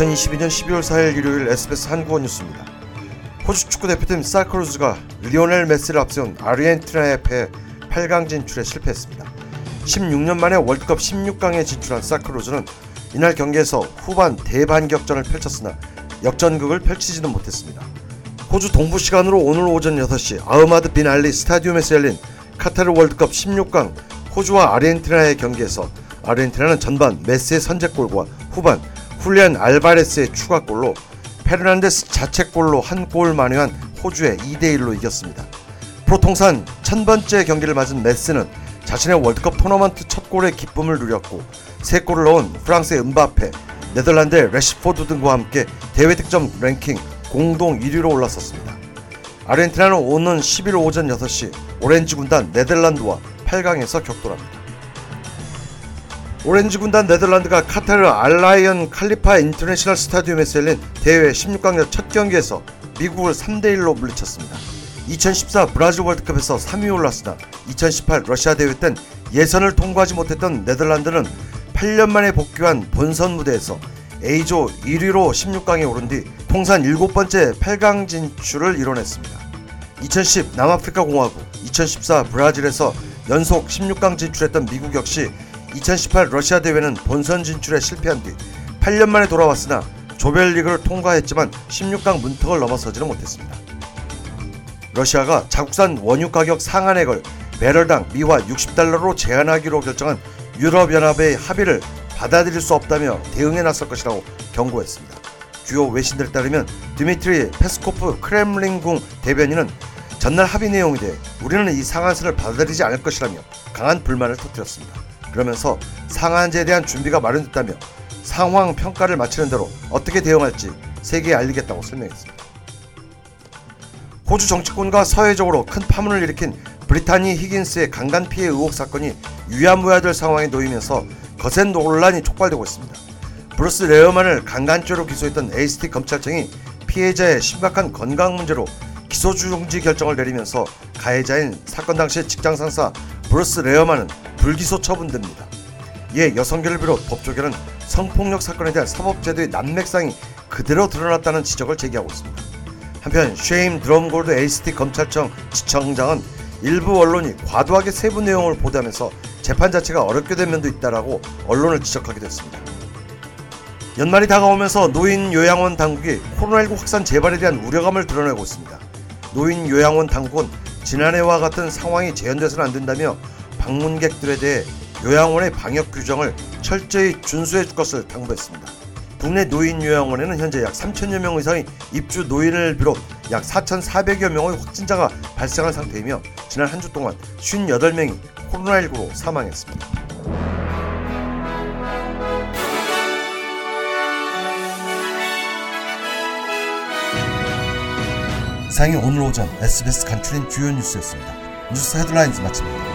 2022년 12월 4일 일요일 SBS 한국어 뉴스입니다. 호주 축구 대표팀 사커루즈가 리오넬 메시를 앞세운 아르헨티나에 패해 8강 진출에 실패했습니다. 16년 만에 월드컵 16강에 진출한 사커루즈는 이날 경기에서 후반 대반격전을 펼쳤으나 역전극을 펼치지는 못했습니다. 호주 동부 시간으로 오늘 오전 6시 아흐마드 빈 알리 스타디움에서 열린 카타르 월드컵 16강 호주와 아르헨티나의 경기에서 아르헨티나는 전반 메시의 선제골과 후반 훌리안 알바레스의 추가골로 페르난데스 자책골로 한 골 만회한 호주에 2대1로 이겼습니다. 프로 통산 1000번째 경기를 맞은 메시는 자신의 월드컵 토너먼트 첫 골의 기쁨을 누렸고 세 골을 넣은 프랑스의 음바페, 네덜란드의 래시포드 등과 함께 대회 득점 랭킹 공동 1위로 올라섰습니다. 아르헨티나는 오는 11일 오전 6시 오렌지 군단 네덜란드와 8강에서 격돌합니다. 오렌지 군단 네덜란드가 카타르 알라이얀 칼리파 인터내셔널 스타디움에서 열린 대회 16강전 첫 경기에서 미국을 3대1로 물리쳤습니다. 2014 브라질 월드컵에서 3위 올랐으나 2018 러시아 대회 땐 예선을 통과하지 못했던 네덜란드는 8년 만에 복귀한 본선 무대에서 A조 1위로 16강에 오른 뒤 통산 7번째 8강 진출을 이뤄냈습니다. 2010 남아프리카 공화국, 2014 브라질에서 연속 16강 진출했던 미국 역시 2018 러시아 대회는 본선 진출에 실패한 뒤 8년 만에 돌아왔으나 조별리그를 통과했지만 16강 문턱을 넘어서지는 못했습니다. 러시아가 자국산 원유 가격 상한액을 배럴당 미화 60달러로 제한하기로 결정한 유럽연합의 합의를 받아들일 수 없다며 대응에 나설 것이라고 경고했습니다. 주요 외신들에 따르면 드미트리 페스코프 크렘린궁 대변인은 전날 합의 내용에 대해 우리는 이 상한선을 받아들이지 않을 것이라며 강한 불만을 터뜨렸습니다. 그러면서 상한제에 대한 준비가 마련됐다며 상황 평가를 마치는 대로 어떻게 대응할지 세계에 알리겠다고 설명했습니다. 호주 정치권과 사회적으로 큰 파문을 일으킨 브리타니 히긴스의 강간 피해 의혹 사건이 유야무야될 상황에 놓이면서 거센 논란이 촉발되고 있습니다. 브루스 레어만을 강간죄로 기소했던 ACT 검찰청이 피해자의 심각한 건강 문제로 기소 중지 결정을 내리면서 가해자인 사건 당시 직장 상사 브루스 레어만은 불기소 처분됩니다. 이에 여성계를 비롯 법조계는 성폭력 사건에 대한 사법제도의 난맥상이 그대로 드러났다는 지적을 제기하고 있습니다. 한편 쉐임 드럼골드 ACT 검찰청 지청장은 일부 언론이 과도하게 세부 내용을 보도하면서 재판 자체가 어렵게 된 면도 있다라고 언론을 지적하기도 했습니다. 연말이 다가오면서 노인 요양원 당국이 코로나19 확산 재발에 대한 우려감을 드러내고 있습니다. 노인 요양원 당국은 지난해와 같은 상황이 재현돼서는 안 된다며 방문객들에 대해 요양원의 방역 규정을 철저히 준수해 줄 것을 당부했습니다. 국내 노인 요양원에는 현재 약 3천여 명 이상의 입주 노인을 비롯 약 4,400여 명의 확진자가 발생한 상태이며 지난 한 주 동안 58명이 코로나19로 사망했습니다. 이상이 오늘 오전 SBS 간추린 주요 뉴스였습니다. 뉴스 헤드라인즈 마칩니다.